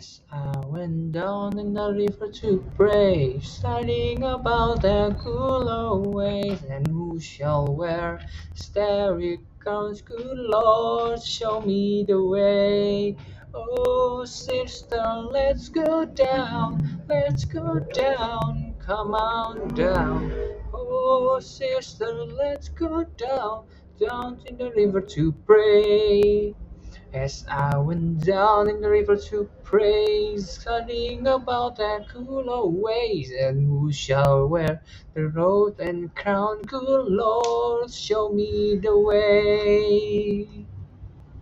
As I went down in the river to pray, studying about the old ways, and who shall wear starry crowns? Good Lord, show me the way. Oh, sister, let's go down, let's go down, come on down. Oh, sister, let's go down, down in the river to pray. As I went down in the river to pray, studying about the old ways, and who shall wear the robe and crown? Good Lord, show me the way.